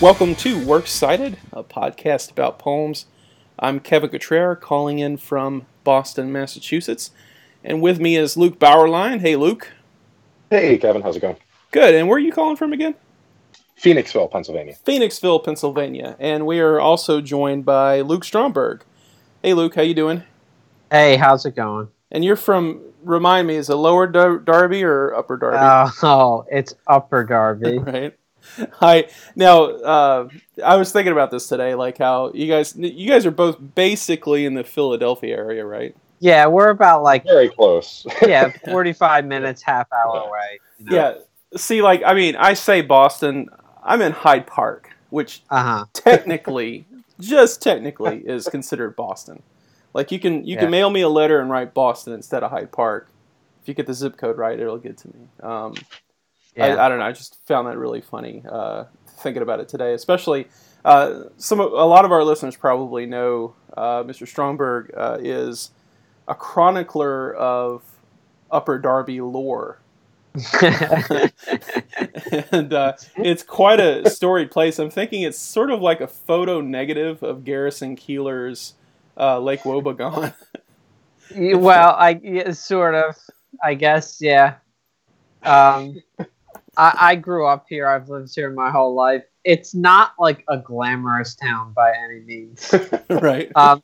Welcome to Works Cited, a podcast about poems. I'm Kevin Cottrell, calling in from Boston, Massachusetts, and with me is Luke Bauerlein. Hey, Luke. Hey, Kevin. How's it going? Good. And where are you calling from again? Phoenixville, Pennsylvania. Phoenixville, Pennsylvania. And we are also joined by Luke Stromberg. Hey, Luke. How you doing? Hey, how's it going? And you're from. Remind me, is it Lower Dar- Darby or Upper Darby? Uh, oh, it's Upper Darby. right. Hi. Now, uh, I was thinking about this today, like how you guys, you guys are both basically in the Philadelphia area, right? Yeah, we're about like Very close. yeah, forty-five minutes, half hour away. you know? Yeah. See, like, I mean, I say Boston. I'm in Hyde Park, which Uh huh. technically, just technically, is considered Boston. Like, you can you Yeah. can mail me a letter and write Boston instead of Hyde Park. If you get the zip code right, it'll get to me. Um, Yeah. I, I don't know. I just found that really funny uh, thinking about it today, especially. Uh, some of- a lot of our listeners probably know uh, Mr. Stromberg uh, is a chronicler of Upper Darby lore, and uh, it's quite a storied place. I'm thinking it's sort of like a photo negative of Garrison Keillor's uh, Lake Wobegon. Well, I yeah, sort of. I guess yeah. Um, I, I grew up here. I've lived here my whole life. It's not like a glamorous town by any means. right? Um,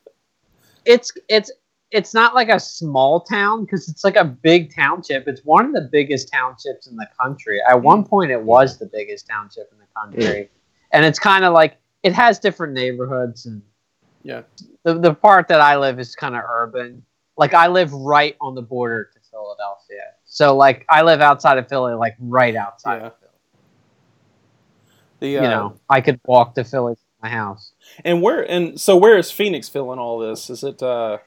it's it's it's not like a small town because it's like a big township. It's one of the biggest townships in the country. At one point, it was the biggest township in the country, and it's kind of like it has different neighborhoods and Yeah. The the part that I live is kind of urban. Like I live right on the border to Philadelphia, so like I live outside of Philly, like right outside Yeah. of Philly. The, You uh, know, I could walk to Philly from my house. and where and so where is Phoenixville in all this? Is it? Uh,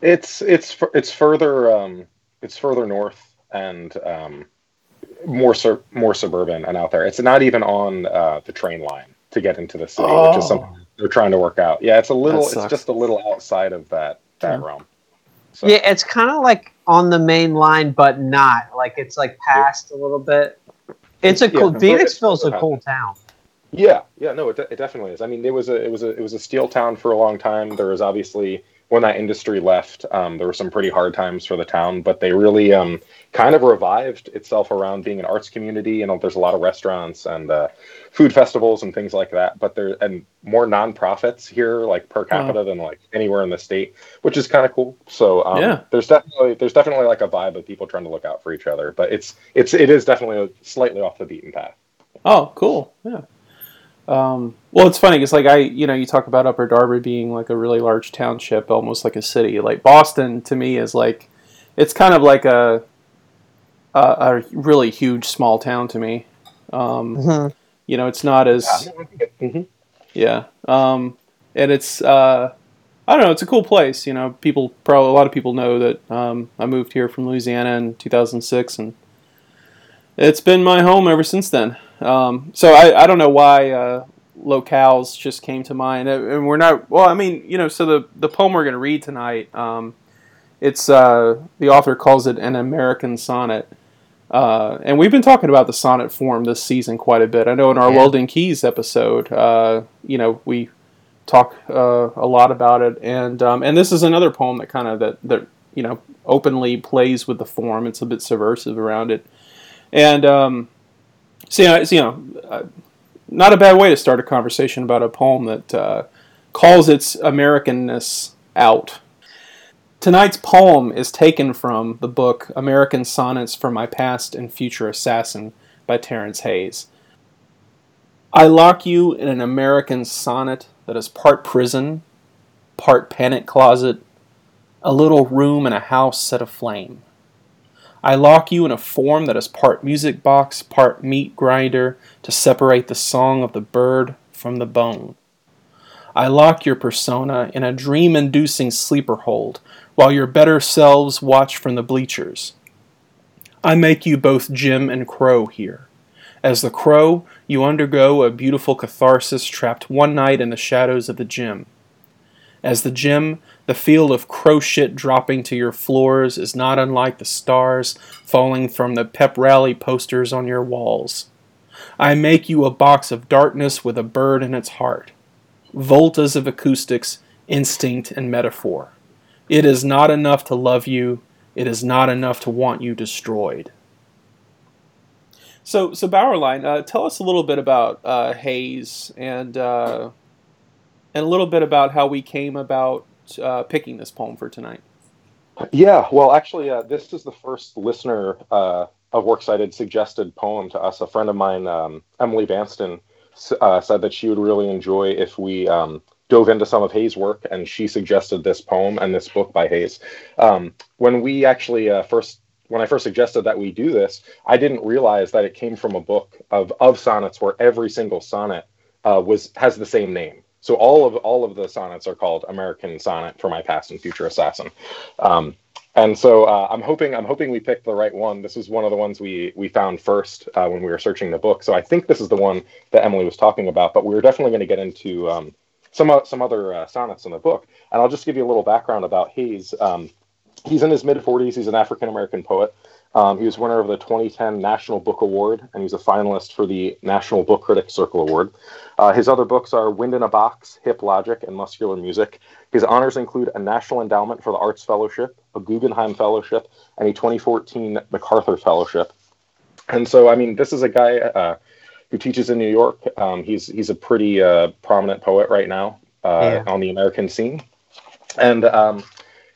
it's it's it's further um, it's further north and um, more sur- more suburban and out there. It's not even on uh, the train line to get into the city, which is something they're trying to work out. Yeah, it's a little. It's just a little outside of that that Yeah. realm. So, Yeah, it's kind of like on the main line, but not. Like it's like past a little bit. It's a Yeah, cool. Phoenixville's a cool town. Yeah, yeah, no, it, de- it definitely is. I mean, it was a it was a it was a steel town for a long time. There was obviously when that industry left, um, there were some pretty hard times for the town, but they really um, kind of revived itself around being an arts community. And there's a lot of restaurants and uh, food festivals and things like that. But there and more nonprofits here, like per capita, than like anywhere in the state, which is kind of cool. So um, Yeah. there's definitely there's definitely like a vibe of people trying to look out for each other. But it's it's it is definitely a slightly off the beaten path. oh, cool. Yeah. Um, well, it's funny because like I, you know, you talk about Upper Darby being like a really large township, almost like a city. Like Boston to me is like, it's kind of like a a, a really huge small town to me. Um, you know, it's not as Mhm. Yeah. Um, and it's uh, I don't know. It's a cool place. You know, people probably a lot of people know that um, I moved here from Louisiana in 2006, and it's been my home ever since then. Um, so I, I don't know why uh, locales just came to mind, and we're not. Well, I mean, you know, so the the poem we're going to read tonight, um, it's uh, the author calls it an American sonnet. Uh, and we've been talking about the sonnet form this season quite a bit. I know in our Yeah. Weldon Kees episode, uh, you know, we talk uh, a lot about it, and um, and this is another poem that kind of that that you know openly plays with the form. It's a bit subversive around it, and um, you know, you know, not a bad way to start a conversation about a poem that uh, calls its Americanness out. Tonight's poem is taken from the book American Sonnets for My Past and Future Assassin by Terrance Hayes. I lock you in an American sonnet that is part prison, part panic closet, a little room in a house set aflame. I lock you in a form that is part music box, part meat grinder to separate the song of the bird from the bone. I lock your persona in a dream inducing sleeper hold while your better selves watch from the bleachers. I make you both Jim and Crow here. As the Crow, you undergo a beautiful catharsis trapped one night in the shadows of the gym. As the gym, the field of crow shit dropping to your floors is not unlike the stars falling from the pep rally posters on your walls. I make you a box of darkness with a bird in its heart. Voltas of acoustics, instinct, and metaphor. It is not enough to love you. It is not enough to want you destroyed. So, so Bauerlein, uh, tell us a little bit about uh, Hayes and uh, and a little bit about how we came about uh, picking this poem for tonight. Yeah, well, actually, uh, this is the first listener uh, of Works Cited suggested poem to us. A friend of mine, um, Emily Vanston, uh, said that she would really enjoy if we um, dove into some of Hayes' work, and she suggested this poem and this book by Hayes. Um, when we actually uh, first, when I first suggested that we do this, I didn't realize that it came from a book of of sonnets where every single sonnet uh, was has the same name. So all of all of the sonnets are called American Sonnet for my past and future assassin. Um, and so uh, I'm hoping I'm hoping we picked the right one. This is one of the ones we we found first uh, when we were searching the book. So I think this is the one that Emily was talking about. But we are definitely going to get into um, some uh, some other uh, sonnets in the book. And I'll just give you a little background about Hayes. Um, he's in his mid 40s. He's an African American poet. Um, he was winner of the 2010 National Book Award, and he's a finalist for the National Book Critics Circle Award. Uh, his other books are Wind in a Box, Hip Logic, and Muscular Music. His honors include a National Endowment for the Arts Fellowship, a Guggenheim Fellowship, and a 2014 MacArthur Fellowship. And so, I mean, this is a guy uh, who teaches in New York. Um, he's he's a pretty uh, prominent poet right now uh, yeah. on the American scene, and um,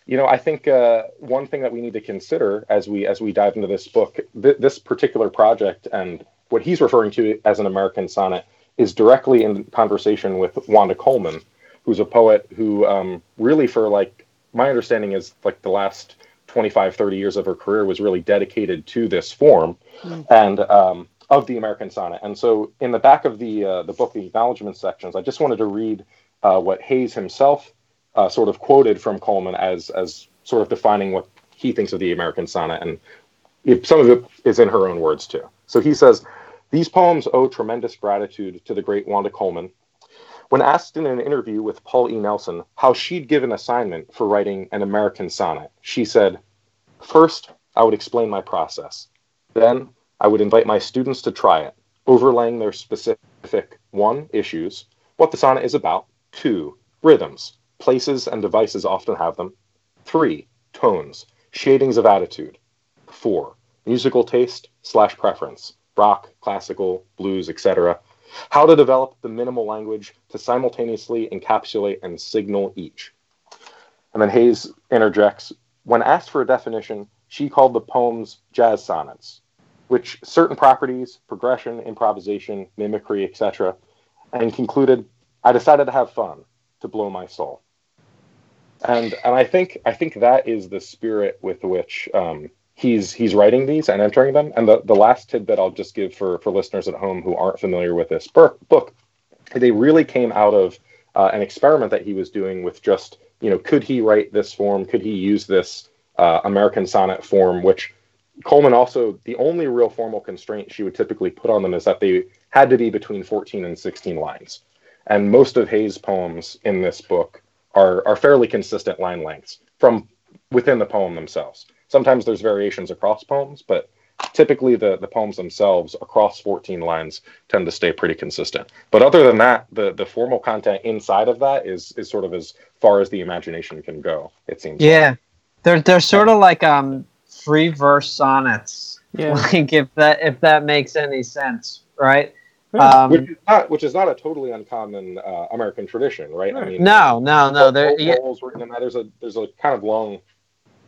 you know, I think uh, one thing that we need to consider as we as we dive into this book, th- this particular project, and what he's referring to as an American sonnet, is directly in conversation with Wanda Coleman, who's a poet who um, really, for like my understanding, is like the last 25, 30 years of her career was really dedicated to this form, mm-hmm. and um, of the American sonnet. And so, in the back of the uh, the book, the acknowledgement sections, I just wanted to read uh, what Hayes himself uh, sort of quoted from Coleman as as sort of defining what he thinks of the American sonnet, and it, some of it is in her own words too. So he says, "These poems owe tremendous gratitude to the great Wanda Coleman." When asked in an interview with Paul E. Nelson how she'd give an assignment for writing an American sonnet, she said, First, I would explain my process. Then, I would invite my students to try it, overlaying their specific 1. issues, what the sonnet is about, 2. rhythms, Places and devices often have them. 3. Tones, shadings of attitude. 4. Musical taste slash preference, rock, classical, blues, etc. How to develop the minimal language to simultaneously encapsulate and signal each. And then Hayes interjects When asked for a definition, she called the poems jazz sonnets, which certain properties, progression, improvisation, mimicry, etc., and concluded, I decided to have fun, to blow my soul and and I think I think that is the spirit with which um, he's he's writing these and entering them. And the, the last tidbit I'll just give for for listeners at home who aren't familiar with this book, they really came out of uh, an experiment that he was doing with just you know could he write this form? Could he use this uh, American sonnet form? Which Coleman also the only real formal constraint she would typically put on them is that they had to be between 14 and 16 lines. And most of Hayes' poems in this book are are fairly consistent line lengths from within the poem themselves. Sometimes there's variations across poems, but typically the, the poems themselves across 14 lines tend to stay pretty consistent. But other than that, the, the formal content inside of that is is sort of as far as the imagination can go, it seems. Yeah. Like. They're they're sort of like um free verse sonnets. Yeah. Like if that if that makes any sense, right? Um, which is not which is not a totally uncommon uh, American tradition, right? I mean, no, no, no. There, yeah. written in that. There's a there's a kind of long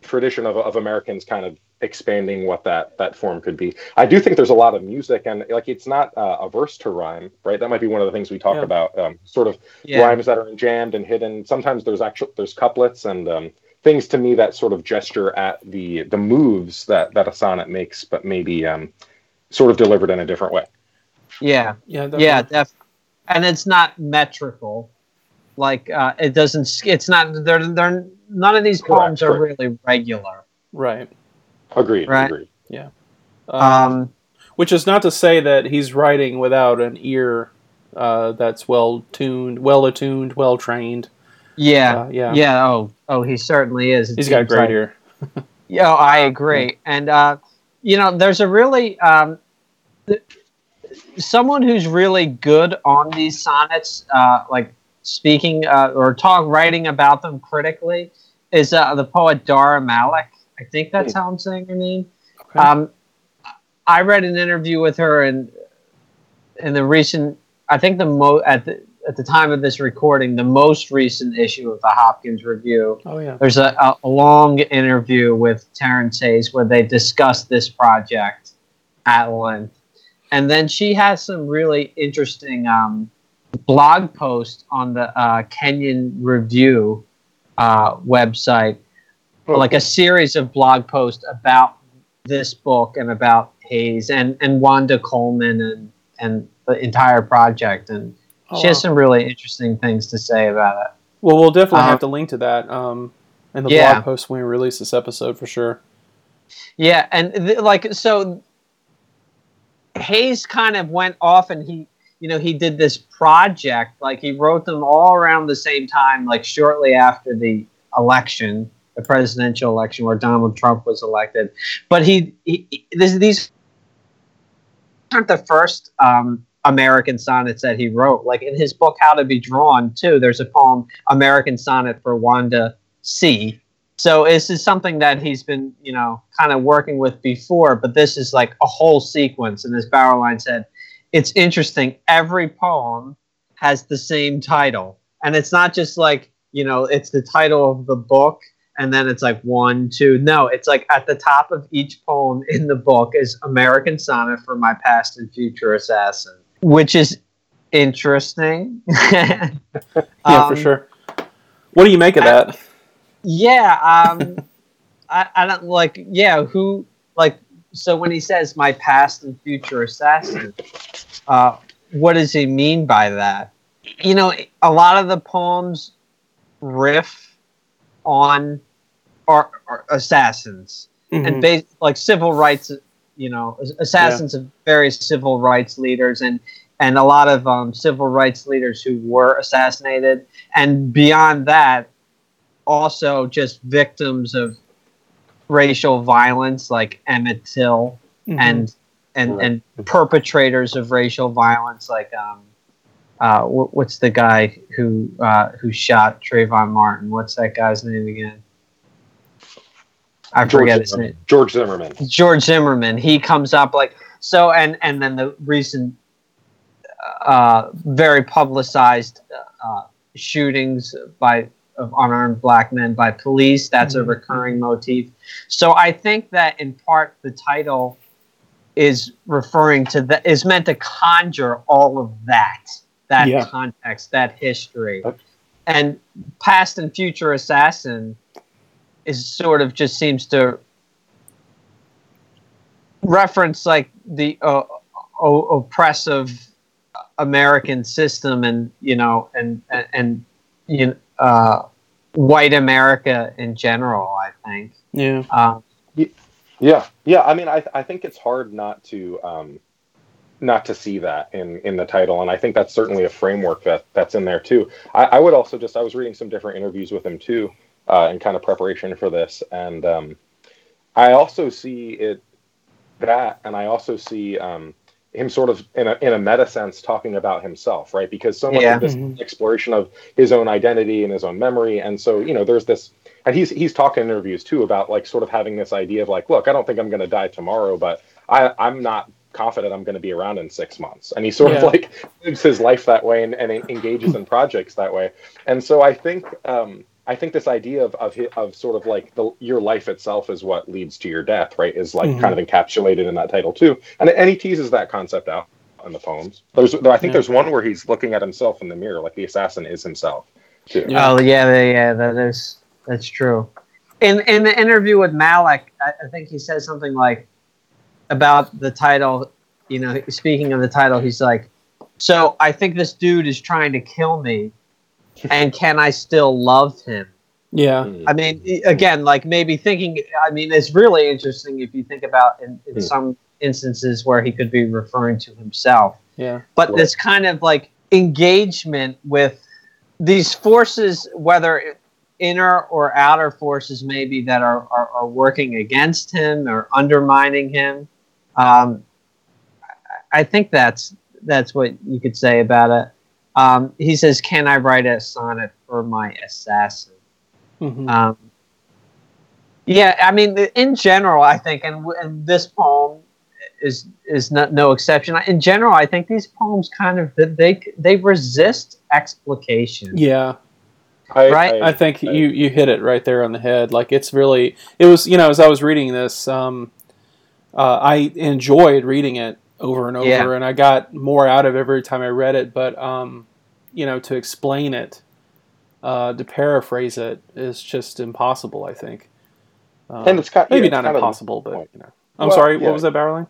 tradition of, of Americans kind of expanding what that that form could be. I do think there's a lot of music and like it's not uh, averse to rhyme, right? That might be one of the things we talk yeah. about. Um, sort of yeah. rhymes that are jammed and hidden. Sometimes there's actual there's couplets and um, things to me that sort of gesture at the the moves that that a sonnet makes, but maybe um, sort of delivered in a different way. Yeah, yeah, definitely. yeah, def- and it's not metrical. Like uh, it doesn't. It's not. They're they're none of these poems are really regular. Right. Agreed. Right. Agreed. Yeah. Um, um, which is not to say that he's writing without an ear uh, that's well tuned, well attuned, well trained. Yeah. Uh, yeah. Yeah. Oh. Oh, he certainly is. It he's got great like, ear. yeah, I agree. And uh, you know, there's a really um, someone who's really good on these sonnets, uh, like speaking uh, or talk writing about them critically, is uh, the poet Dara Malech. I think that's how I'm saying her name. Okay. Um, I read an interview with her in in the recent. I think the mo at the at the time of this recording, the most recent issue of the Hopkins Review. oh yeah. There's a, a, a long interview with Terrance Hayes where they discuss this project at length. And then she has some really interesting um, blog posts on the uh, Kenyon Review uh, website, Oh, like a series of blog posts about this book and about Hayes and, and Wanda Coleman and, and the entire project. And Oh, she has wow. some really interesting things to say about it. Well, we'll definitely Uh, have to link to that um, in the Yeah. blog post when we release this episode for sure. Yeah, and th- like so, Hayes kind of went off, and he, you know, he did this project. Like he wrote them all around the same time, like shortly after the election, the presidential election where Donald Trump was elected. But he, he these aren't the first um, American sonnets that he wrote. Like in his book How to Be Drawn, too. There's a poem, American Sonnet for Wanda C. So this is something that he's been, you know, kind of working with before, but this is like a whole sequence. And as Bauerlein said, it's interesting. Every poem has the same title, and it's not just like you know, it's the title of the book, and then it's like one, two. No, it's like at the top of each poem in the book is American Sonnet for My Past and Future Assassin, which is interesting. yeah, Yeah, for um, sure. What do you make of that? Yeah, um, I, I don't like. Yeah, who like? So when he says my past and future assassin, uh, what does he mean by that? You know, a lot of the poems riff on or assassins and Mhm. bas- like civil rights. You know, assassins of various civil rights leaders and and a lot of um, civil rights leaders who were assassinated, and beyond that, also just victims of racial violence like Emmett Till Mhm. and and Right. and perpetrators of racial violence like um uh wh- what's the guy who uh who shot Trayvon Martin what's that guy's name again I George forget his Zimmerman. name George Zimmerman. George Zimmerman. He comes up like so, and and then the recent, uh, very publicized uh, shootings by of unarmed black men by police. That's a Mhm. recurring motif. So I think that in part the title is referring to that is meant to conjure all of that that Yeah. context that history Okay. and past and future assassin is sort of just seems to reference like the uh, o- oppressive American system and you know and and, and you know, uh, white America in general. I think. Yeah. Um, Yeah, yeah. I mean, I I think it's hard not to um, not to see that in in the title, and I think that's certainly a framework that that's in there too. I, I would also just I was reading some different interviews with him too, uh, in kind of preparation for this, and um, I also see it that, and I also see um, him sort of in a in a meta sense talking about himself, right? Because so much Yeah. of this Mhm. exploration of his own identity and his own memory, and so you know, there's this and he's he's talking in interviews too about like sort of having this idea of like, look, I don't think I'm going to die tomorrow, but I I'm not confident I'm going to be around in six months, and he sort of like lives his life that way and, and engages in projects that way, and so I think um, I think this idea of of of sort of like the your life itself is what leads to your death, right? Is like Mhm. kind of encapsulated in that title too, and and he teases that concept out in the poems. There's I think Yeah. there's one where he's looking at himself in the mirror, like the assassin is himself. Too. Oh yeah, yeah, yeah, that is that's true. In in the interview with Malech, I, I think he says something like about the title. You know, speaking of the title, he's like, "So I think this dude is trying to kill me, and can I still love him?" Yeah. Mm. I mean, again, like maybe thinking. I mean, it's really interesting if you think about in, in Hmm. some instances where he could be referring to himself Yeah. but Right. this kind of like engagement with these forces, whether inner or outer forces, maybe that are, are, are working against him or undermining him. Um, I think that's that's what you could say about it. Um, he says, "Can I write a sonnet for my assassin?" Mhm. Um, yeah, I mean, in general, I think, and, and this poem is is not, no exception. In general, I think these poems kind of they they resist explication. yeah, I, Right. I think I- you you hit it right there on the head. Like it's really it was you know as I was reading this, um, uh, I enjoyed reading it over and over, Yeah. and I got more out of every time I read it. But um, you know, to explain it, uh, to paraphrase it is just impossible. I think. Uh, and it's kind, maybe yeah, it's not kind of- impossible, but you know. I'm Well, sorry. yeah. What was that, Bauerlein?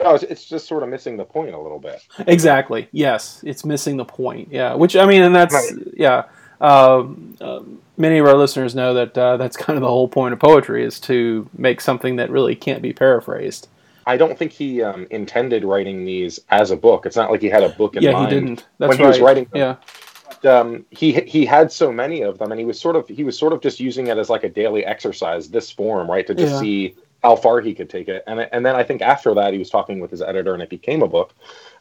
no, it's, it's just sort of missing the point a little bit. Exactly. Yes, it's missing the point. Yeah, which I mean, and that's Right. yeah. Um, um, many of our listeners know that uh, that's kind of the whole point of poetry is to make something that really can't be paraphrased. I don't think he um, intended writing these as a book. It's not like he had a book in yeah, mind. he didn't. That's when he right. was writing them. yeah, But, um, he he had so many of them, and he was sort of he was sort of just using it as like a daily exercise. This form, right, to just Yeah. see how far he could take it. And and then I think after that, he was talking with his editor, and it became a book.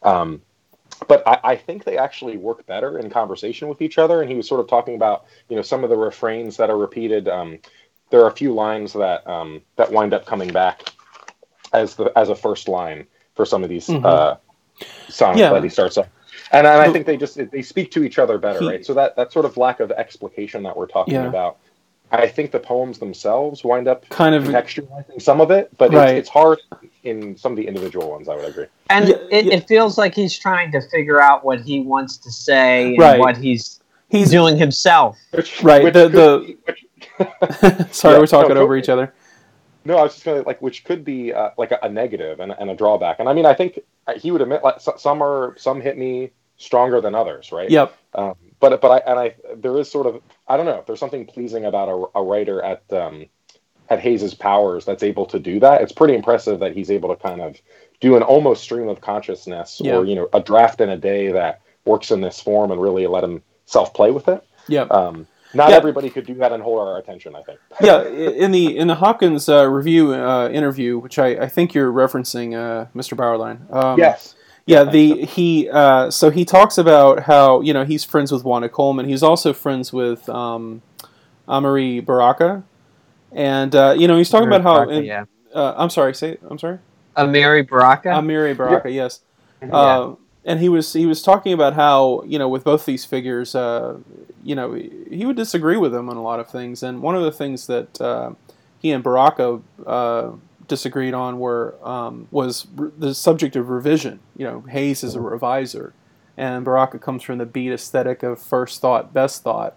Um, but I, I think they actually work better in conversation with each other. And he was sort of talking about you know some of the refrains that are repeated. Um, there are a few lines that um, that wind up coming back as the as a first line for some of these Mhm. uh, songs Yeah. that he starts off. And, and I think they just they speak to each other better, He- right? So that that sort of lack of explication that we're talking Yeah. about, I think the poems themselves wind up kind of. contextualizing some of it, but Right. it's, it's hard in some of the individual ones. I would agree. And Yeah, it, yeah. it feels like he's trying to figure out what he wants to say and Right. what he's He's doing himself. Which, Right, Which the- the- be- which, sorry, Yeah, we're talking no, over each other. No, I was just gonna like, which could be uh, like a, a negative and, and a drawback. And I mean, I think uh, he would admit like some are some hit me stronger than others, right? Yep. Um, but but I and I there is sort of I don't know. There's something pleasing about a, a writer at um, at Hayes's powers that's able to do that. It's pretty impressive that he's able to kind of do an almost stream of consciousness Yeah. or you know a draft in a day that works in this form and really let him self play with it. Yep. Um, not Yeah. everybody could do that and hold our attention. I think. yeah, in the in the Hopkins uh, review uh, interview, which I, I think you're referencing, uh, Mr. Bauerlein. Um, yes. Yeah, the he uh, so he talks about how you know he's friends with Wanda Coleman. He's also friends with um, Amari Baraka, and uh, you know he's talking about how. Baraka, yeah. uh, I'm sorry. Say. I'm sorry. Amiri Baraka. Amiri Baraka. Yes. Yeah. And he was he was talking about how you know with both these figures, uh, you know he would disagree with them on a lot of things, and one of the things that uh, he and Baraka uh, disagreed on were um, was re- the subject of revision. You know, Hayes is a reviser, and Baraka comes from the beat aesthetic of first thought, best thought.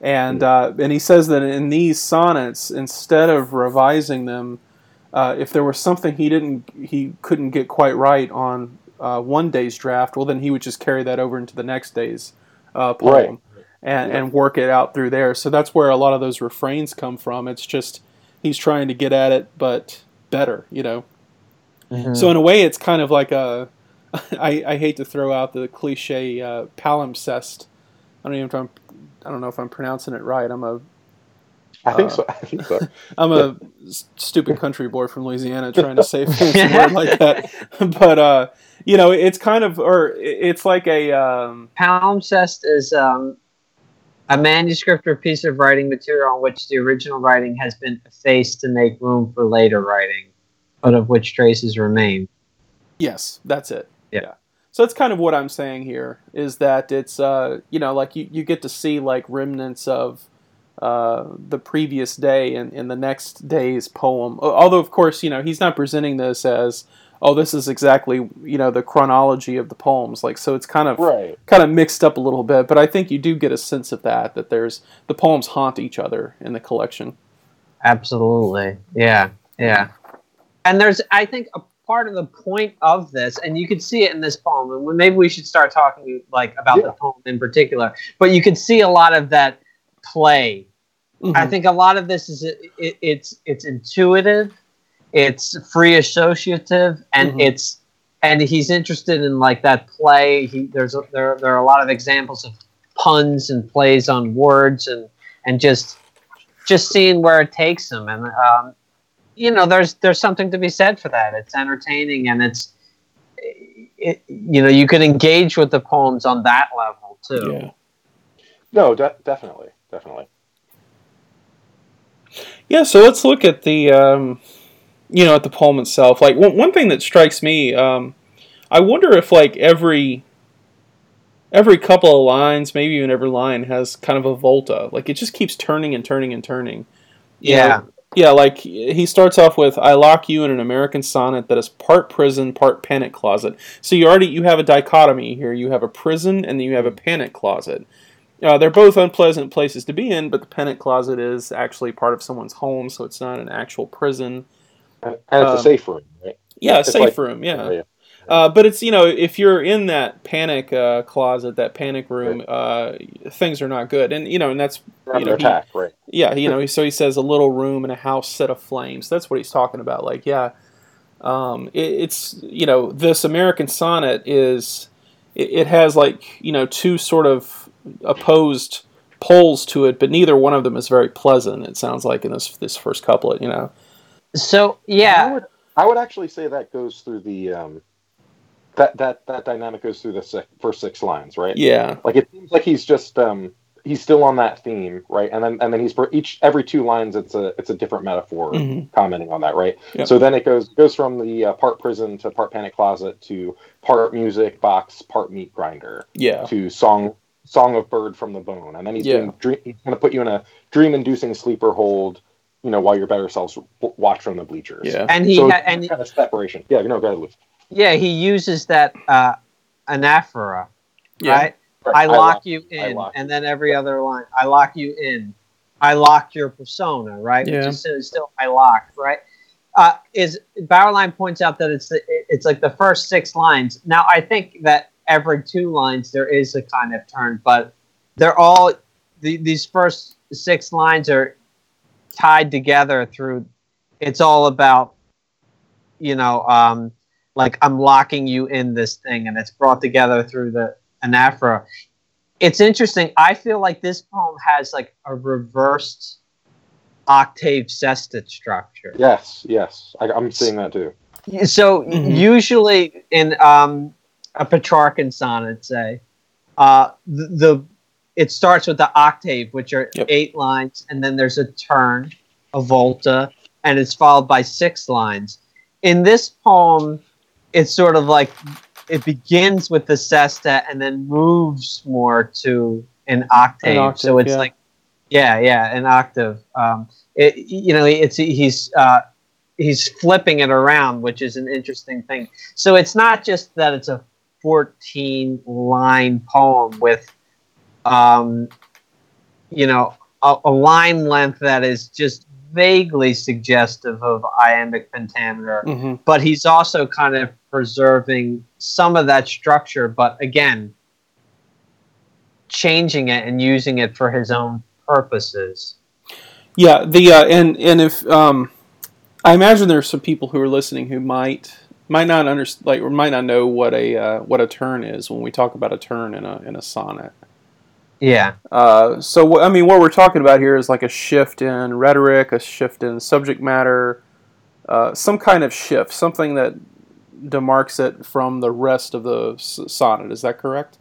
And uh, and he says that in these sonnets, instead of revising them, uh, if there was something he didn't he couldn't get quite right on uh, one day's draft, well then he would just carry that over into the next day's uh, poem Right. and, Yeah. and work it out through there. So that's where a lot of those refrains come from. It's just he's trying to get at it, but better, you know. Mhm. So in a way, it's kind of like a. I, I hate to throw out the cliche uh, palimpsest. I don't even if I'm, I don't know if I'm pronouncing it right. I'm a I think Uh, so. I think so. I'm a stupid country boy from Louisiana trying to say a fancy word like that. But uh, you know, it's kind of or it's like a um, Palimpsest is um, a manuscript or piece of writing material on which the original writing has been effaced to make room for later writing, but of which traces remain. yes, that's it. Yeah. So that's kind of what I'm saying here is that it's uh, you know like you, you get to see like remnants of uh, the previous day in, in the next day's poem. Although of course you know he's not presenting this as oh this is exactly you know the chronology of the poems like so it's kind of Right. kind of mixed up a little bit, but I think you do get a sense of that that there's the poems haunt each other in the collection. Absolutely. Yeah. Yeah. And there's, I think, a part of the point of this, and you can see it in this poem, and maybe we should start talking like about Yeah. the poem in particular. But you can see a lot of that play. I think a lot of this is it, it's it's intuitive, it's free associative, and Mhm. it's and he's interested in like that play. He there's a, there there are a lot of examples of puns and plays on words and and just just seeing where it takes him and um, you know there's there's something to be said for that. It's entertaining and it's it, you know you can engage with the poems on that level too. Yeah. No, de- definitely, definitely. Yeah, so let's look at the, um, you know, at the poem itself. Like one, one thing that strikes me, um, I wonder if like every every couple of lines, maybe even every line, has kind of a volta. Like it just keeps turning and turning and turning. Yeah. know, yeah. Like he starts off with, "I lock you in an American sonnet that is part prison, part panic closet." So you already you have a dichotomy here. You have a prison and then you have a panic closet. Uh, they're both unpleasant places to be in, but the panic closet is actually part of someone's home, so it's not an actual prison. And, it's Um, a safe room, right? Yeah, It's safe like- room. Yeah. yeah. Uh, but it's you know if you're in that panic uh, closet, that panic room, uh, things are not good, and you know, and that's You're know, under he- attack, right? yeah, you know, so he says a little room in a house set aflame. So that's what he's talking about. Like, yeah, um, it, it's you know, this American sonnet is it, it has like you know two sort of opposed poles to it, but neither one of them is very pleasant. It sounds like in this this first couplet, you know. So I yeah, would, I would actually say that goes through the um, that that that dynamic goes through the first six lines, right? Yeah, Like it seems like he's just um, he's still on that theme, right? And then and then he's for each every two lines, it's a it's a different metaphor Mhm. commenting on that, right? Yep. So then it goes goes from the uh, part prison to part panic closet to part music box, part meat grinder yeah, to song song of bird from the bone, and then he's Yeah. doing dream, he's going to put you in a dream inducing sleeper hold, you know, while your better selves w- watch from the bleachers. yeah, and he so ha- and kind of separation. Yeah, no, go ahead, yeah he uses that uh, anaphora, yeah. right? I lock lock- you in, lock and then every other line, I lock you in. I lock your persona, right? Yeah. Which is still- still I lock, right? Uh, is Bauerlein points out that it's the, it's like the first six lines. Now I think that every two lines there is a kind of turn, but they're all the, these first six lines are tied together through. It's all about, you know, um, like I'm locking you in this thing, and it's brought together through the anaphora. It's interesting. I feel like this poem has like a reversed octave sestet structure. Yes, yes, I, I'm seeing that too. So Mhm. usually in um, a Petrarchan sonnet, say, uh, the, the it starts with the octave, which are Yep. eight lines, and then there's a turn, a volta, and it's followed by six lines. In this poem, it's sort of like it begins with the sestet and then moves more to an octave. octave, so it's yeah. like, yeah, yeah, an octave. Um, it, you know, it's he's uh, he's flipping it around, which is an interesting thing. So it's not just that it's a 14 line poem with, um, you know, a, a line length that is just vaguely suggestive of iambic pentameter, hmm but he's also kind of preserving some of that structure, but again, changing it and using it for his own purposes. Yeah, the uh, and and if um, I imagine there are some people who are listening who might might not understand like might not know what a uh, what a turn is when we talk about a turn in a in a sonnet. Yeah. Uh, so wh- I mean, what we're talking about here is like a shift in rhetoric, a shift in subject matter, uh, some kind of shift, something that demarks it from the rest of the s- sonnet. Is that correct?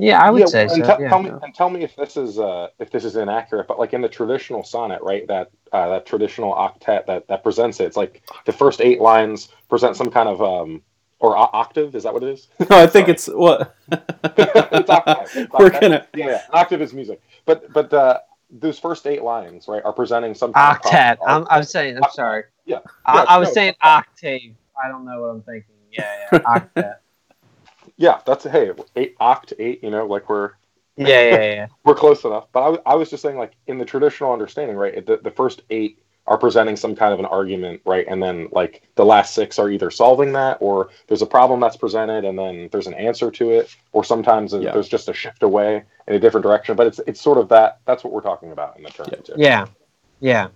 Yeah, I would Yeah, say and so. tell- yeah. tell me, and tell me if this is uh, if this is inaccurate, but like in the traditional sonnet, right? That uh, that traditional octet that that presents it, it's like the first eight lines present some kind of um or o- octave. Is that what it is? No, I think it's what it's octave. It's we're octave. gonna. Yeah, yeah, an octave is music, but but uh, those first eight lines, right, are presenting some kind of Octet. pro- I'm, I'm saying. I'm sorry. Yeah. I, Yeah, I was no. saying octave. I don't know what I'm thinking. Yeah, yeah. Octet. yeah, that's hey, eight oct eight. You know, like we're yeah, yeah, yeah. we're close enough. But I, w- I was just saying, like in the traditional understanding, right? The, the first eight are presenting some kind of an argument, right? And then like the last six are either solving that, or there's a problem that's presented, and then there's an answer to it, or sometimes Yeah. there's just a shift away in a different direction. But it's it's sort of that. That's what we're talking about in the term. Yeah. Yeah. Yeah.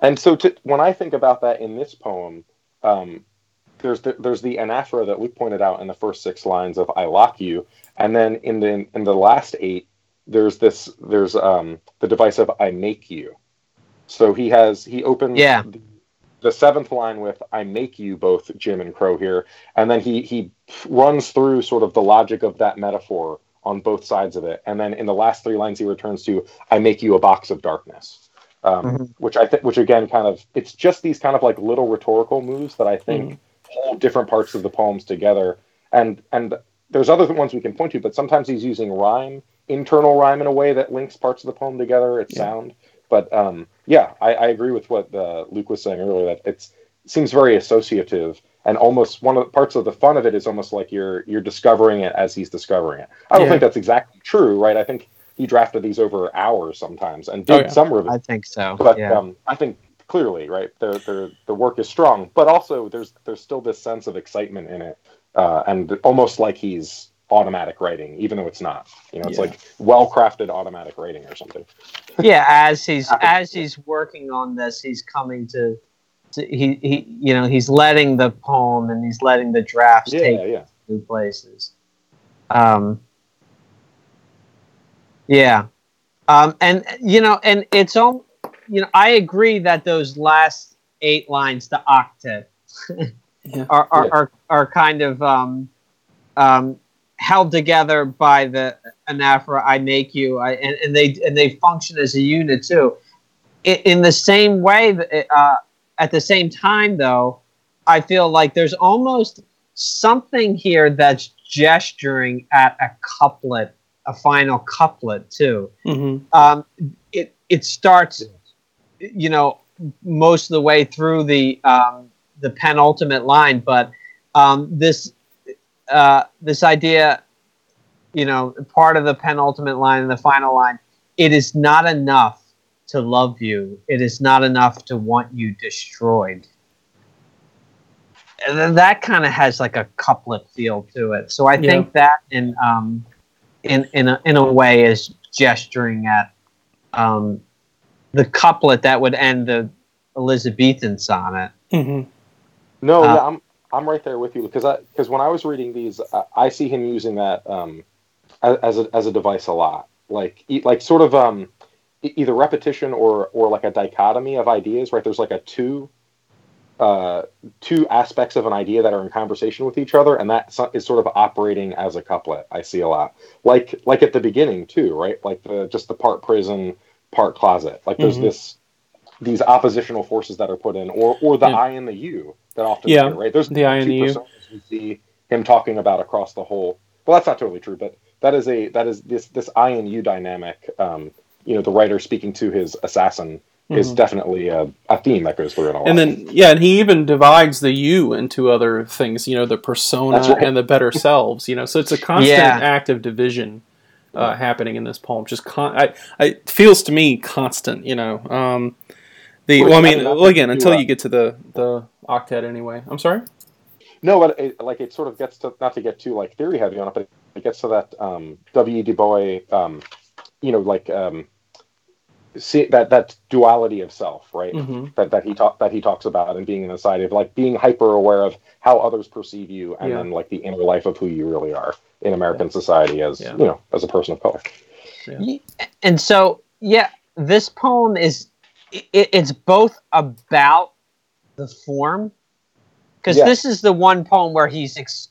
And so to, when I think about that in this poem, um, there's the, there's the anaphora that Luke pointed out in the first six lines of "I lock you," and then in the in the last eight, there's this there's um, the device of "I make you." So he has he opens Yeah. the, the seventh line with "I make you both Jim and Crow here," and then he he runs through sort of the logic of that metaphor on both sides of it, and then in the last three lines he returns to "I make you a box of darkness," um, mm-hmm. which I think, which again, kind of, it's just these kind of like little rhetorical moves that I think mm-hmm. Hold different parts of the poems together, and and there's other ones we can point to, but sometimes he's using rhyme, internal rhyme in a way that links parts of the poem together. It's yeah. sound. But um, yeah, I, I, agree with what uh, Luke was saying earlier. That it seems very associative, and almost one of the parts of the fun of it is almost like you're you're discovering it as he's discovering it. I don't yeah. think that's exactly true, right? I think he drafted these over hours sometimes and did oh, yeah. some revisions. I think so. But yeah. um, I think clearly, right, the the the work is strong, but also there's there's still this sense of excitement in it, uh, and almost like he's automatic writing, even though it's not. You know, it's yeah. like well crafted automatic writing or something. yeah, as he's as he's working on this, he's coming to, to, he he you know he's letting the poem and he's letting the drafts yeah, take yeah. new places. Um. Yeah, um, and you know, and it's all you know. I agree that those last eight lines, the octet, yeah. are, are, are are kind of um, um, held together by the anaphora "I make you," I, and, and they and they function as a unit too. In, in the same way, uh, at the same time, though, I feel like there's almost something here that's gesturing at a couplet, a final couplet too. Mm-hmm. Um, it it starts, you know, most of the way through the um, the penultimate line, but um, this uh, this idea, you know, part of the penultimate line and the final line, it is not enough to love you. It is not enough to want you destroyed. And then that kind of has like a couplet feel to it. So I yeah. think that in um, in in a, in a way is gesturing at um, the couplet that would end the Elizabethan sonnet. Mm-hmm. No, uh, yeah, I'm I'm right there with you because I because when I was reading these, I, I see him using that um, as a as a device a lot, like like sort of um, either repetition or or like a dichotomy of ideas. Right, there's like a two uh, two aspects of an idea that are in conversation with each other, and that is sort of operating as a couplet. I see a lot, like like at the beginning too, right? Like the just the part prison, part closet. Like there's mm-hmm. this these oppositional forces that are put in, or or the yeah. I and the you that often yeah, appear, right? There's the I and the you. We see him talking about across the whole. Well, that's not totally true, but that is a that is this this I and you dynamic. Um, you know, the writer speaking to his assassin mm-hmm. is definitely a, a, theme that goes through it all. And then yeah, and he even divides the you into other things. You know, the persona right. and the better selves. You know, so it's a constant yeah. of division. Uh, happening in this poem, just con- I, I, it feels to me constant. You know, um, the well, I mean, well, again, until you get to the the octet, anyway. I'm sorry. No, but it, like it sort of gets to not to get too like theory heavy on it, but it gets to that um, W. E. Du Bois, um, you know, like um, see that that duality of self, right? Mm-hmm. That that he talk that he talks about and being in the side of like being hyper aware of how others perceive you, and yeah. then like the inner life of who you really are in American yeah. society as yeah. you know as a person of color. And so, yeah, this poem is it, it's both about the form because yes. this is the one poem where he's ex-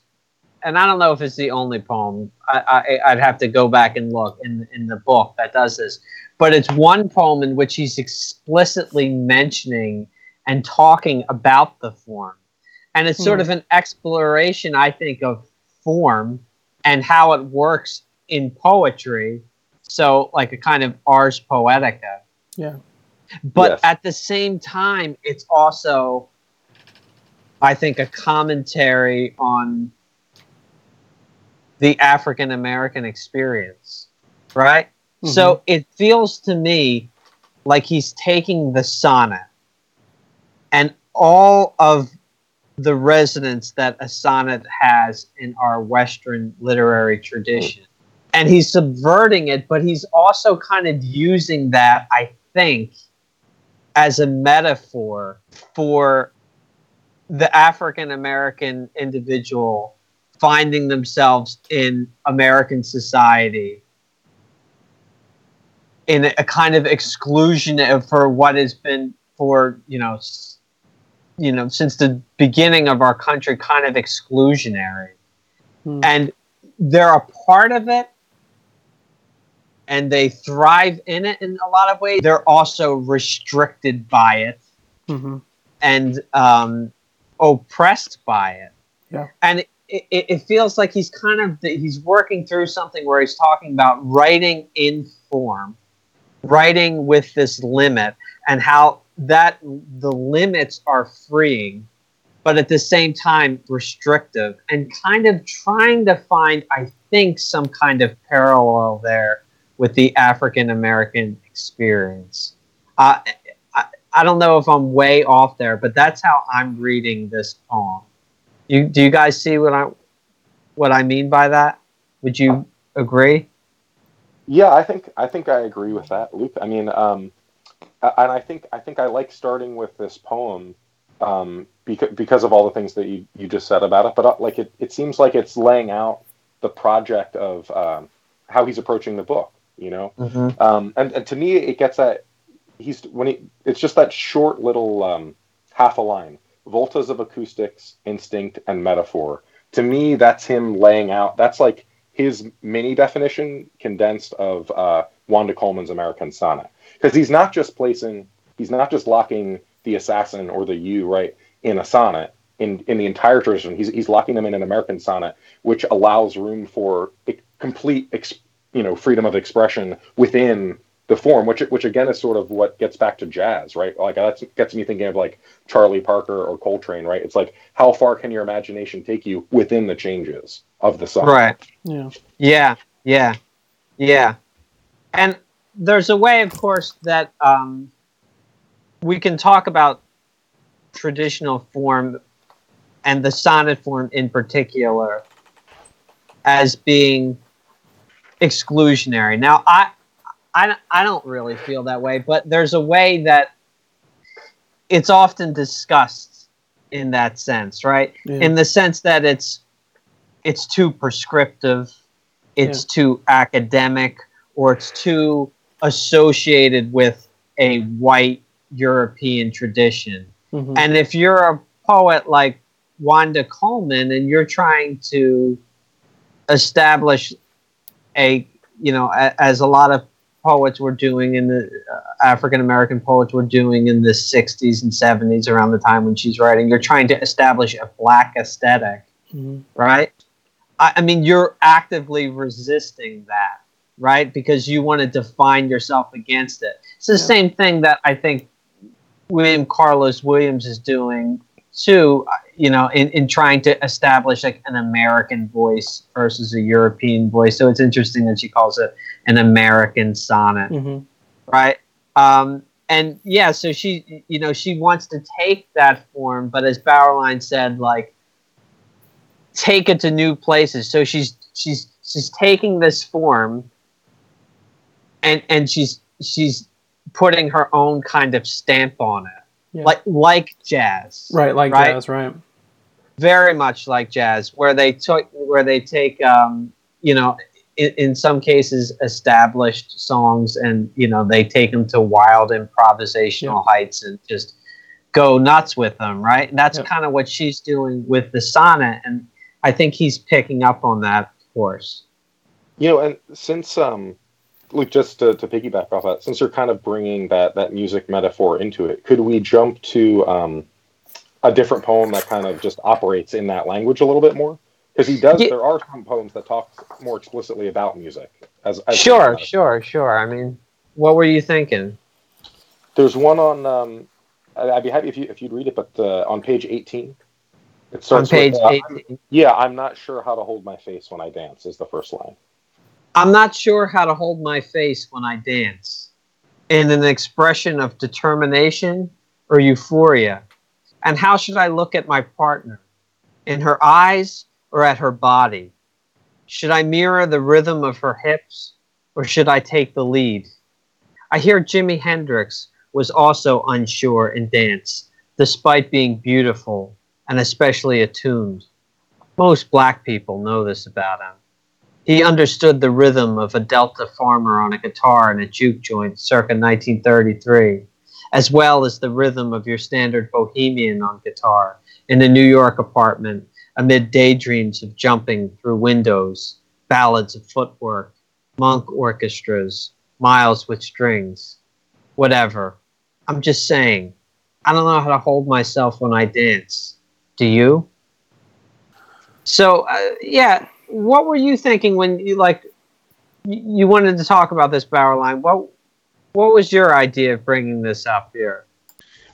and I don't know if it's the only poem. I, I, would have to go back and look in in the book that does this, but it's one poem in which he's explicitly mentioning and talking about the form, and it's hmm. sort of an exploration, I think, of form and how it works in poetry. So, like a kind of ars poetica. Yeah. But yes. at the same time, it's also, I think, a commentary on the African American experience, right? Mm-hmm. So it feels to me like he's taking the sonnet and all of the resonance that a sonnet has in our Western literary tradition. And he's subverting it, but he's also kind of using that, I think, as a metaphor for the African American individual finding themselves in American society in a kind of exclusion for what has been for you know you know, since the beginning of our country, kind of exclusionary. Hmm. And they're a part of it and they thrive in it in a lot of ways. They're also restricted by it hmm and um, oppressed by it. Yeah. And it, it, it feels like he's kind of he's working through something where he's talking about writing in form, writing with this limit, and how that the limits are freeing, but at the same time restrictive, and kind of trying to find, I think, some kind of parallel there with the African American experience. Uh, I, I don't know if I'm way off there, but that's how I'm reading this poem. You, do you guys see what I what I mean by that? Would you agree? Yeah, I think I think I agree with that, Luke. I mean, um, and I think I think I like starting with this poem um, because because of all the things that you, you just said about it. But uh, like it, it seems like it's laying out the project of um, how he's approaching the book. You know, Mm-hmm. um, and, and to me, it gets at he's when he it's just that short little um, half a line, voltas of acoustics, instinct, and metaphor. To me, that's him laying out. That's like his mini definition condensed of uh, Wanda Coleman's American Sonnet, because he's not just placing, he's not just locking the assassin or the you right in a sonnet. In, in the entire tradition, he's, he's locking them in an American sonnet, which allows room for complete ex, you know freedom of expression within the form, which which again is sort of what gets back to jazz, right? Like that gets me thinking of like Charlie Parker or Coltrane, right? It's like how far can your imagination take you within the changes of the song? Right. Yeah. Yeah. Yeah. Yeah. And there's a way, of course, that um, we can talk about traditional form and the sonnet form in particular as being exclusionary. Now, I, I, I don't really feel that way, but there's a way that it's often discussed in that sense, right? Yeah. In the sense that it's it's too prescriptive, it's too academic, or it's too associated with a white European tradition. Mhm. And if you're a poet like Wanda Coleman and you're trying to establish a, you know, a, as a lot of poets were doing in the uh, African American poets were doing in the 60s and 70s around the time when she's writing, you're trying to establish a black aesthetic, Mhm. right? I, I mean, you're actively resisting that, right? Because you want to define yourself against it. It's the Yeah. same thing that I think William Carlos Williams is doing too, you know, in, in trying to establish like an American voice versus a European voice. So it's interesting that she calls it an American sonnet, Mhm. right? Um, and yeah, so she, you know, she wants to take that form, but as Bauerlein said, like, take it to new places. So she's she's she's taking this form, and and she's she's putting her own kind of stamp on it, Yeah. like like jazz, Right, like Right? jazz, right? very much like jazz, where they took where they take um, you know in, in some cases established songs and you know they take them to wild improvisational heights and just go nuts with them, right? And that's Yeah. kind of what she's doing with the sonnet, and I think he's picking up on that, of course. You know, and since um, Luke, just to, to piggyback off that, since you're kind of bringing that that music metaphor into it, could we jump to um, a different poem that kind of just operates in that language a little bit more? Because he does. Yeah. There are some poems that talk more explicitly about music. As, as Sure, sure, sure. I mean, what were you thinking? There's one on. Um, I'd be happy if you if you'd read it, but uh, on page 18. It starts On page with, uh, 18. Yeah, I'm not sure how to hold my face when I dance. Is the first line. I'm not sure how to hold my face when I dance. In an expression of determination or euphoria. And how should I look at my partner? In her eyes or at her body? Should I mirror the rhythm of her hips or should I take the lead? I hear Jimi Hendrix was also unsure in dance, despite being beautiful and especially attuned. Most black people know this about him. He understood the rhythm of a Delta farmer on a guitar in a juke joint circa 1933. as well as the rhythm of your standard bohemian on guitar in a New York apartment amid daydreams of jumping through windows, ballads of footwork, monk orchestras, miles with strings, whatever. I'm just saying, I don't know how to hold myself when I dance. Do you? So, uh, yeah, what were you thinking when you like you wanted to talk about this Bauerlein? What what was your idea of bringing this up here?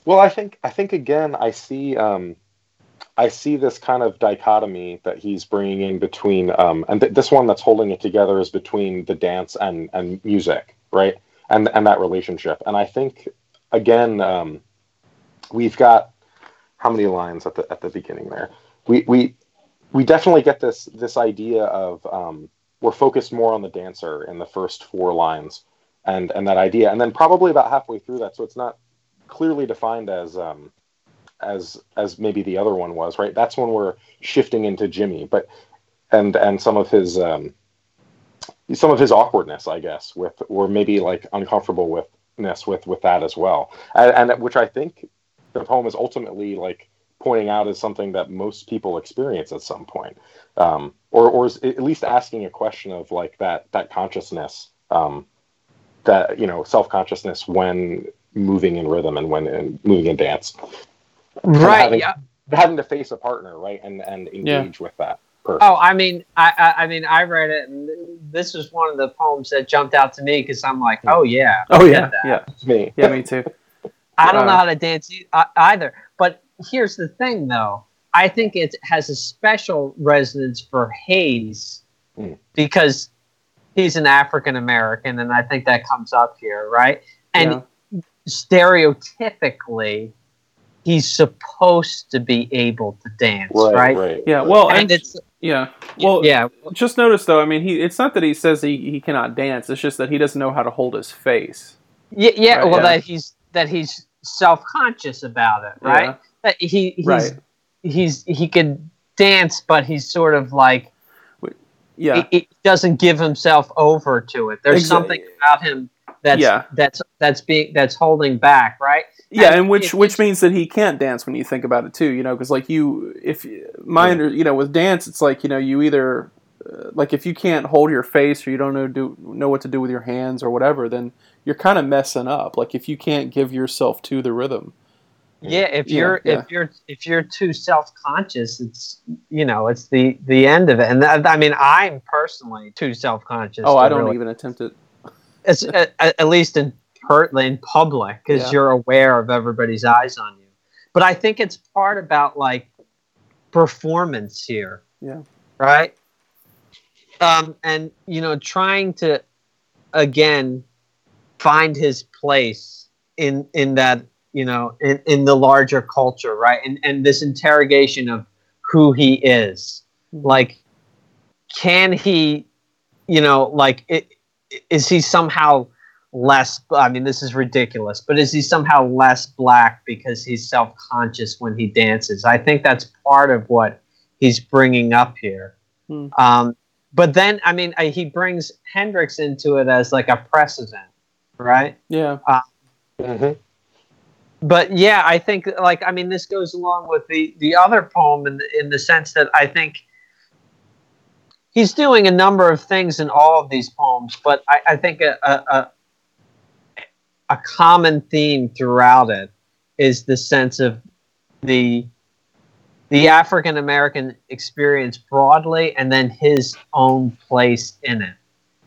Well, I think I think again, I see um, I see this kind of dichotomy that he's bringing in between, um, and th- this one that's holding it together is between the dance and and music, right? And and that relationship. And I think again, um, we've got how many lines at the at the beginning there? We we we definitely get this this idea of um, we're focused more on the dancer in the first four lines, and and that idea, and then probably about halfway through that, so it's not clearly defined as um, as as maybe the other one was, right? That's when we're shifting into Jimi, but and and some of his um, some of his awkwardness, I guess, with or maybe like uncomfortable withness with with that as well, and, and which I think the poem is ultimately like pointing out as something that most people experience at some point, um, or or at least asking a question of like that that consciousness, um, that you know self consciousness when moving in rhythm and when in, moving in dance, right? Having, yeah. having to face a partner, right, and and engage Yeah. with that. Person. Oh, I mean, I, I, I mean, I read it, and this was one of the poems that jumped out to me because I'm like, oh yeah, Oh I yeah, yeah, It's me. yeah, me too. I don't know Uh, how to dance e- uh, either. But here's the thing, though. I think it has a special resonance for Hayes Mm. because he's an African American, and I think that comes up here, right? And Yeah. stereotypically, he's supposed to be able to dance, Right, right? right. Yeah, well, And and it's yeah, well, yeah, Just notice though, I mean, he it's not that he says he, he cannot dance. It's just that he doesn't know how to hold his face. yeah, yeah. Right, well, yeah. that he's that he's self conscious about it, right? Yeah. He he's Right. he's he can dance, but he's sort of like Yeah. it, it doesn't give himself over to it. There's Exa- something about him that's Yeah. that's that's being that's holding back, right? yeah, and and which which means that he can't dance when you think about it too. You know, because like you, if my Yeah. under, you know, with dance, it's like you know, you either uh, like if you can't hold your face or you don't know do know what to do with your hands or whatever, then you're kind of messing up. Like if you can't give yourself to the rhythm. Yeah, if you're yeah. if you're if you're too self conscious, it's you know it's the the end of it. And that, I mean, I'm personally too self conscious. Oh, I don't even attempt it. It's at, at least in per, in public because Yeah. you're aware of everybody's eyes on you. But I think it's part about like performance here. Yeah. Right. Um, and you know, trying to again find his place in in that you know in, in the larger culture, right? And and this interrogation of who he is, like, can he, you know, like, it, is he somehow less? I mean, this is ridiculous, but is he somehow less black because he's self conscious when he dances? I think that's part of what he's bringing up here. Hmm. Um, but then, I mean, I, he brings Hendrix into it as like a precedent, right? Yeah. Mhm. But yeah, I think like I mean this goes along with the the other poem in the, in the sense that I think he's doing a number of things in all of these poems, but I, I think a, a a a common theme throughout it is the sense of the the African American experience broadly, and then his own place in it,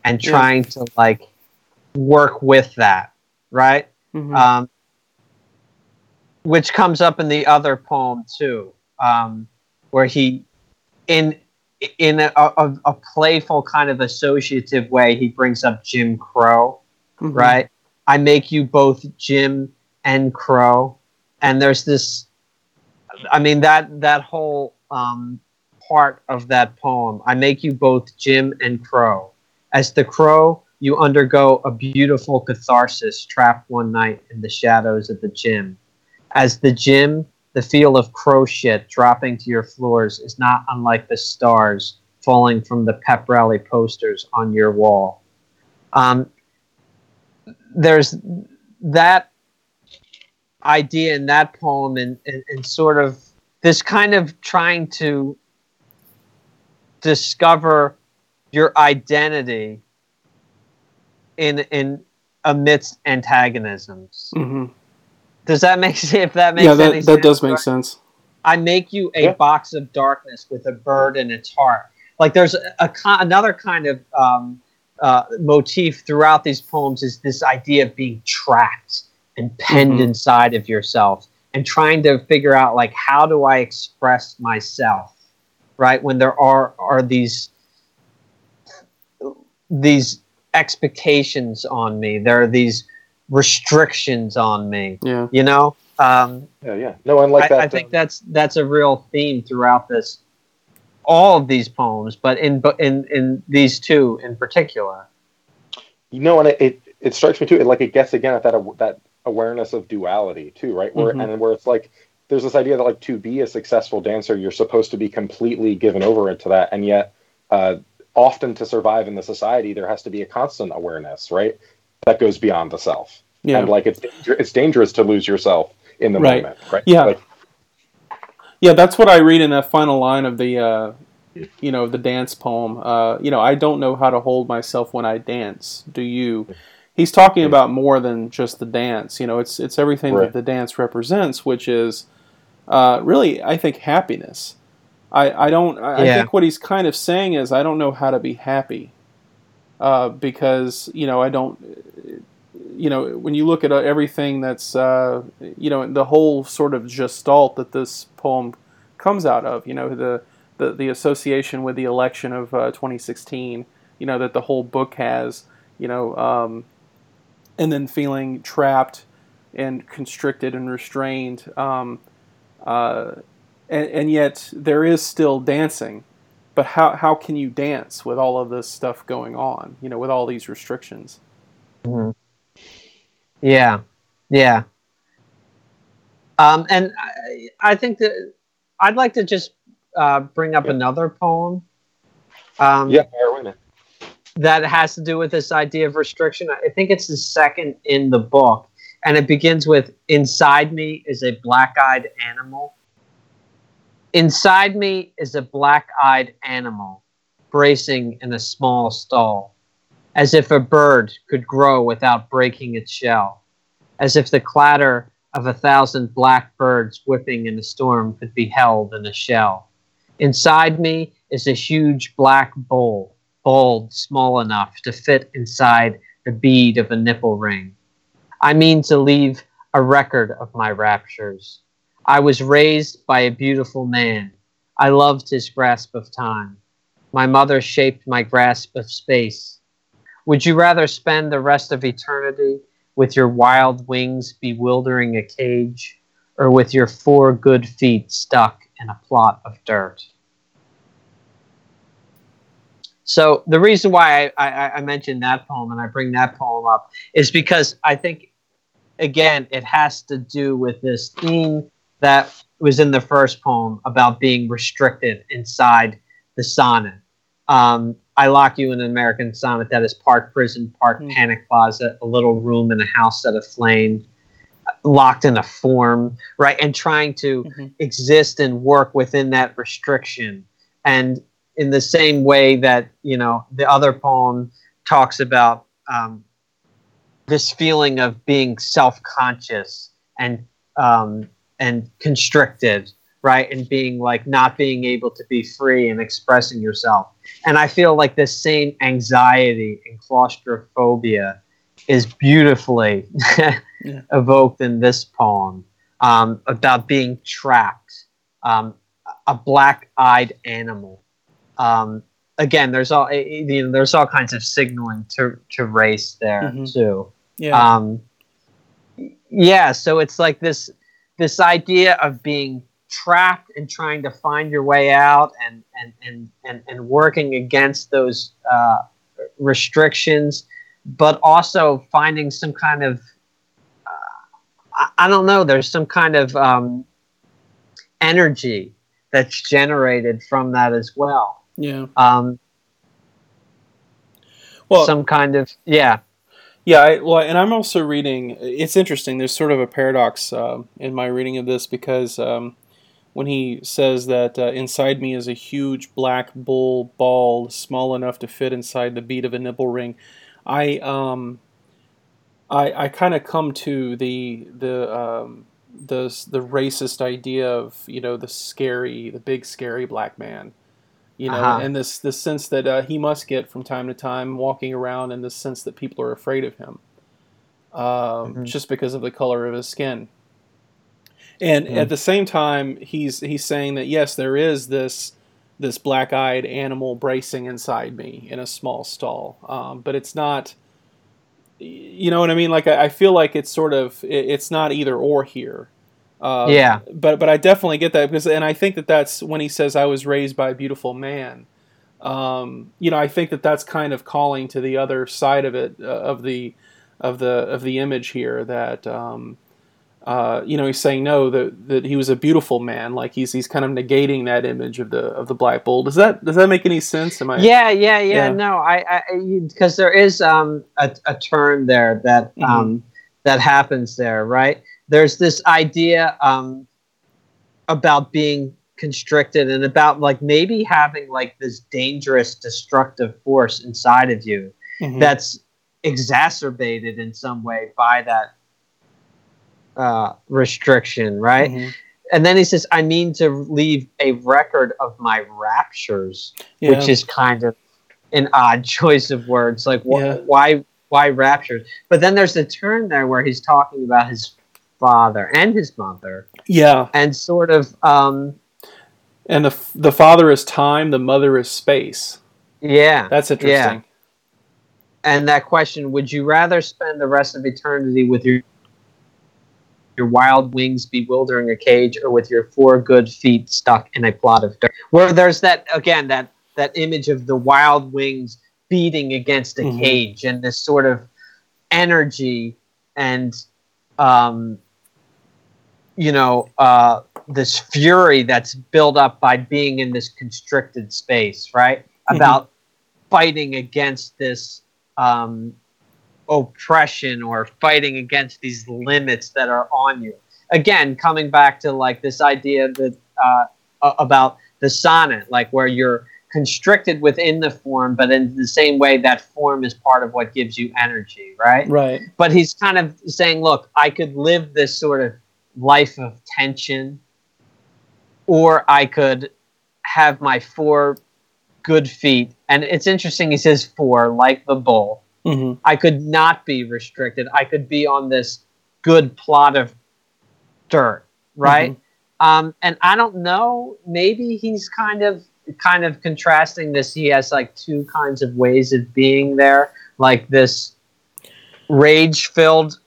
and Yeah. trying to like work with that, right? Mhm. um, which comes up in the other poem too, um, where he, in in a, a, a playful kind of associative way, he brings up Jim Crow, Mhm. right? I make you both Jim and Crow, and there's this. I mean that that whole um, part of that poem. I make you both Jim and Crow. As the crow, you undergo a beautiful catharsis trapped one night in the shadows of the gym. As the gym, the feel of crow shit dropping to your floors is not unlike the stars falling from the pep rally posters on your wall. Um, there's that idea in that poem and, and, and sort of this kind of trying to discover your identity in in amidst antagonisms. hmm Does that make sense? If that makes Yeah, any that sense? that does make sense. I make you a Yeah. box of darkness with a bird in its heart. Like there's a, a ki- another kind of um, uh, motif throughout these poems is this idea of being trapped and penned Mhm. inside of yourself and trying to figure out like how do I express myself, right? When there are are these these expectations on me, there are these restrictions on me. Yeah. You know, um, Yeah, yeah. No, and like I, that. I think um, that's that's a real theme throughout this, all of these poems, but in but in in these two in particular. you know, and it, it, it strikes me too. It, like it gets again at that aw- that awareness of duality too, right? Where Mhm. and where it's like there's this idea that like to be a successful dancer, you're supposed to be completely given over into that, and yet uh, often to survive in the society, there has to be a constant awareness, right? That goes beyond the self, Yeah. and like it's it's dangerous to lose yourself in the Right. moment, right? Yeah. Like, Yeah, that's what I read in that final line of the, uh, you know, the dance poem. Uh, you know, I don't know how to hold myself when I dance. Do you? He's talking about more than just the dance. You know, it's it's everything Right. that the dance represents, which is uh, really, I think, happiness. I I don't. I, I think what he's kind of saying is, I don't know how to be happy, uh, because you know, I don't. You know, when you look at uh, everything that's, uh, you know, the whole sort of gestalt that this poem comes out of, you know, the the, the association with the election of uh, 2016, you know, that the whole book has, you know, um, and then feeling trapped and constricted and restrained, um, uh, and, and yet there is still dancing. But how, how can you dance with all of this stuff going on, you know, with all these restrictions? Yeah, yeah. Um, and I, I think that I'd like to just uh, bring up Yeah. another poem. Um, yeah, fire away, that has to do with this idea of restriction. I think it's the second in the book, and it begins with Inside me is a black eyed animal. Inside me is a black eyed animal, bracing in a small stall, as if a bird could grow without breaking its shell, as if the clatter of a thousand black birds whipping in a storm could be held in a shell. Inside me is a huge black bowl bold, small enough to fit inside the bead of a nipple ring. I mean to leave a record of my raptures. I was raised by a beautiful man. I loved his grasp of time. My mother shaped my grasp of space. Would you rather spend the rest of eternity with your wild wings bewildering a cage, or with your four good feet stuck in a plot of dirt? So the reason why I, I, I mentioned that poem and I bring that poem up is because I think, again, it has to do with this theme that was in the first poem about being restricted inside the sonnet. Um, I lock you in an American sonnet that is part prison, part Mm. panic closet, a little room in a house set aflame, locked in a form, right? And trying to Mhm. exist and work within that restriction. And in the same way that you know the other poem talks about um, this feeling of being self-conscious and um, and constricted right and being like not being able to be free and expressing yourself and i feel like this same anxiety and claustrophobia is beautifully Yeah. evoked in this poem um, about being trapped um, a black-eyed animal um, again, there's all eh, eh, you know, there's all kinds of signaling to to race there Mhm. too. Yeah. Um, yeah, so it's like this this idea of being trapped and trying to find your way out and and and and, and working against those uh, restrictions, but also finding some kind of uh, I, I don't know. There's some kind of um, energy that's generated from that as well yeah. um, Well, some kind of yeah Yeah, I, well, and I'm also reading. It's interesting. There's sort of a paradox uh, in my reading of this because um, when he says that uh, inside me is a huge black bull ball, small enough to fit inside the bead of a nipple ring, I um, I, I kind of come to the the um, the the racist idea of you know the scary, the big scary black man you know, uh-huh. and this this sense that uh, he must get from time to time walking around, and this sense that people are afraid of him, um, mm-hmm. just because of the color of his skin. And mm. at the same time, he's he's saying that yes, there is this this black-eyed animal bracing inside me in a small stall, um, but it's not. You know what I mean? Like I, I feel like it's sort of it, it's not either or here. Um, yeah. But but I definitely get that because and I think that that's when he says I was raised by a beautiful man. Um, you know, I think that that's kind of calling to the other side of it uh, of the of the of the image here that um, uh, you know he's saying no that that he was a beautiful man like he's he's kind of negating that image of the of the black bull does that does that make any sense am I yeah yeah yeah, yeah. no I because there is um a, a turn there that mm-hmm. um that happens there right there's this idea um, about being constricted and about like maybe having like this dangerous destructive force inside of you mm-hmm. that's exacerbated in some way by that uh, restriction, right? Mm-hmm. And then he says, "I mean to leave a record of my raptures," yeah. which is kind of an odd choice of words. Like, wh- yeah. why, why raptures? But then there's the turn there where he's talking about his father and his mother. Yeah, and sort of. Um, and the the father is time, the mother is space. Yeah, that's interesting. Yeah. And that question: Would you rather spend the rest of eternity with your your wild wings bewildering a cage, or with your four good feet stuck in a plot of dirt? Where there's that again that that image of the wild wings beating against a mm-hmm. cage and this sort of energy and um, you know, uh, this fury that's built up by being in this constricted space, right? Mm-hmm. About fighting against this um, oppression or fighting against these limits that are on you. Again, coming back to like this idea that uh, about the sonnet, like where you're constricted within the form, but in the same way, that form is part of what gives you energy, right? Right. But he's kind of saying, look, I could live this sort of life of tension, or I could have my four good feet. And it's interesting, he says four, like the bull. Mm-hmm. I could not be restricted. I could be on this good plot of dirt, right? Mm-hmm. Um, and I don't know. Maybe he's kind of kind of contrasting this. He has like two kinds of ways of being there, like this rage-filled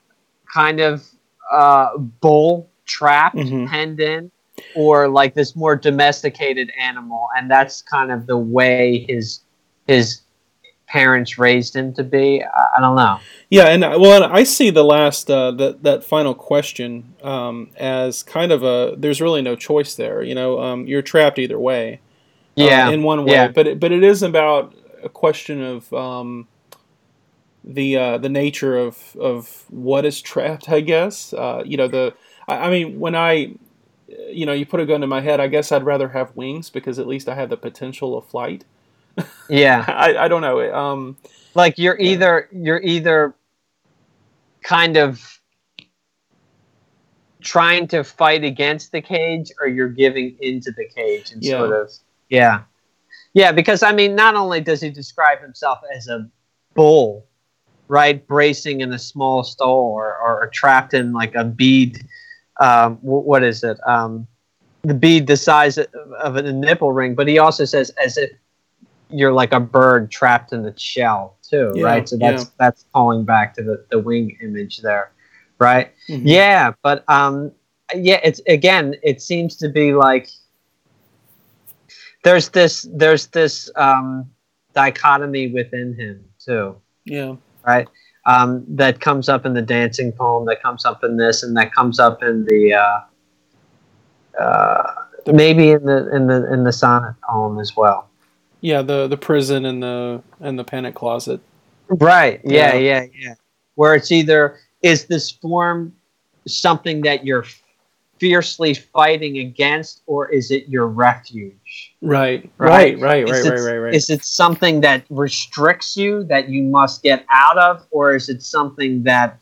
kind of uh, bull trapped, mm-hmm. penned in, or like this more domesticated animal, and that's kind of the way his his parents raised him to be. I, I don't know. Yeah, and uh, well, I see the last uh, that that final question um, as kind of a there's really no choice there. You know, um, you're trapped either way. Uh, yeah, in one way, yeah. but it, but it is about a question of um, the uh, the nature of of what is trapped. I guess uh, you know the I, I, mean when I you know you put a gun to my head, I guess I'd rather have wings because at least I have the potential of flight. Yeah, I, I don't know. Um, like you're either you're either kind of trying to fight against the cage or you're giving into the cage and yeah. sort of yeah yeah because i mean not only does he describe himself as a bull right bracing in a small stall or, or, trapped in like a bead um, what is it? Um, the bead the size of a nipple ring but he also says as if you're like a bird trapped in the shell too yeah, right? So that's yeah. that's calling back to the, the wing image there right? Mm-hmm. yeah but um yeah it's again it seems to be like there's this there's this um dichotomy within him too. Yeah right? Um, that comes up in the dancing poem, that comes up in this, and that comes up in the uh, uh, maybe in the in the in the sonnet poem as well. Yeah, the the prison and the and the panic closet. Right. Yeah. Yeah. Yeah. where it's either is this form something that you're fiercely fighting against, or is it your refuge? Right, right, right, right, Is right, it- right, right. Is it something that restricts you that you must get out of, or is it something that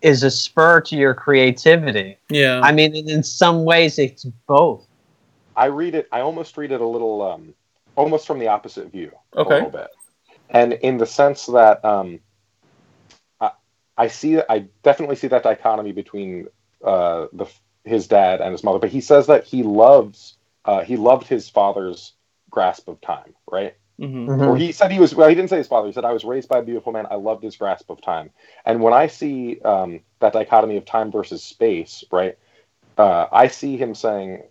is a spur to your creativity? yeah. I mean, in- in some ways, it's both. I read it. I almost read it a little, um, almost from the opposite view. Okay. A little bit, and in the sense that um, I, I see, I definitely see that dichotomy between uh, the his dad and his mother. But he says that he loves, uh, he loved his father's grasp of time, right? hmm Or he said he was. Well, he didn't say his father. He said, "I was raised by a beautiful man. I loved his grasp of time." And when I see um, that dichotomy of time versus space, right, uh, I see him saying,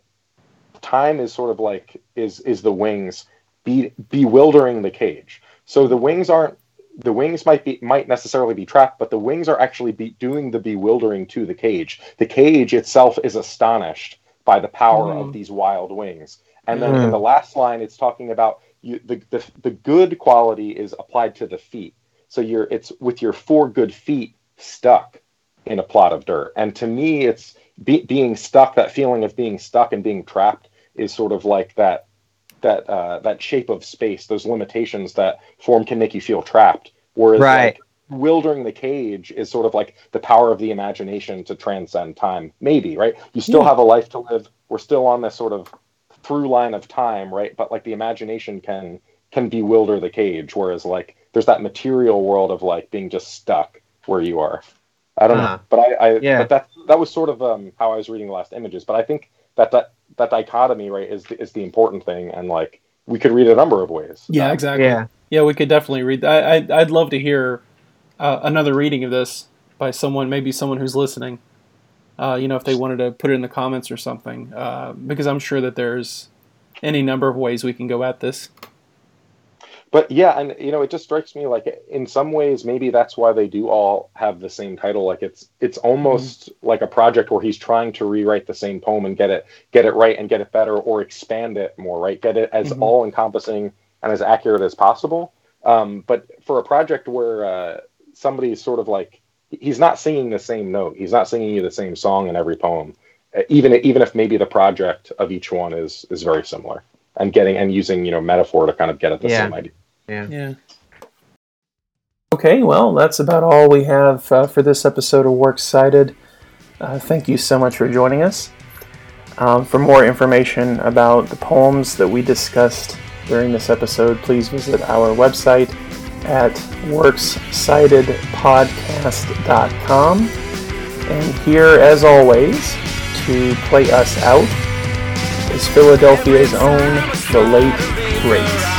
"Time is sort of like is is the wings be, bewildering the cage." So the wings aren't. The wings might be might necessarily be trapped, but the wings are actually be doing the bewildering to the cage. The cage itself is astonished by the power Mm. of these wild wings. And then Mm. in the last line, it's talking about you, the, the the good quality is applied to the feet. So you're it's with your four good feet stuck in a plot of dirt. And to me, it's be, being stuck. That feeling of being stuck and being trapped is sort of like that that uh, that shape of space. Those limitations that form can make you feel trapped. Whereas Right. like, wildering the cage is sort of like the power of the imagination to transcend time. Maybe right. You still Yeah. have a life to live. We're still on this sort of through line of time, right? But like the imagination can can bewilder the cage, whereas like there's that material world of like being just stuck where you are. I don't Uh-huh. know, but I, I Yeah. but that that was sort of um, how I was reading the last images. But I think that that that dichotomy, right, is the, is the important thing, and like we could read a number of ways. Yeah, Um, exactly. Yeah. Yeah, we could definitely read. I, I I'd love to hear uh, another reading of this by someone, maybe someone who's listening. Uh, you know, if they wanted to put it in the comments or something, uh, because I'm sure that there's any number of ways we can go at this. But yeah, and you know, it just strikes me like in some ways maybe that's why they do all have the same title. Like it's it's almost like a project where he's trying to rewrite the same poem and get it get it right and get it better or expand it more, right? Get it as Mhm. all encompassing and as accurate as possible. Um, but for a project where uh, somebody's sort of like he's not singing the same note, he's not singing you the same song in every poem, uh, even even if maybe the project of each one is is very similar and getting and using you know metaphor to kind of get at the Yeah. same idea. Yeah. Okay, well, that's about all we have uh, for this episode of Works Cited. Uh, thank you so much for joining us. Um, for more information about the poems that we discussed during this episode, please visit our website at workscitedpodcast.com. And here, as always, to play us out is Philadelphia's own The Late Great.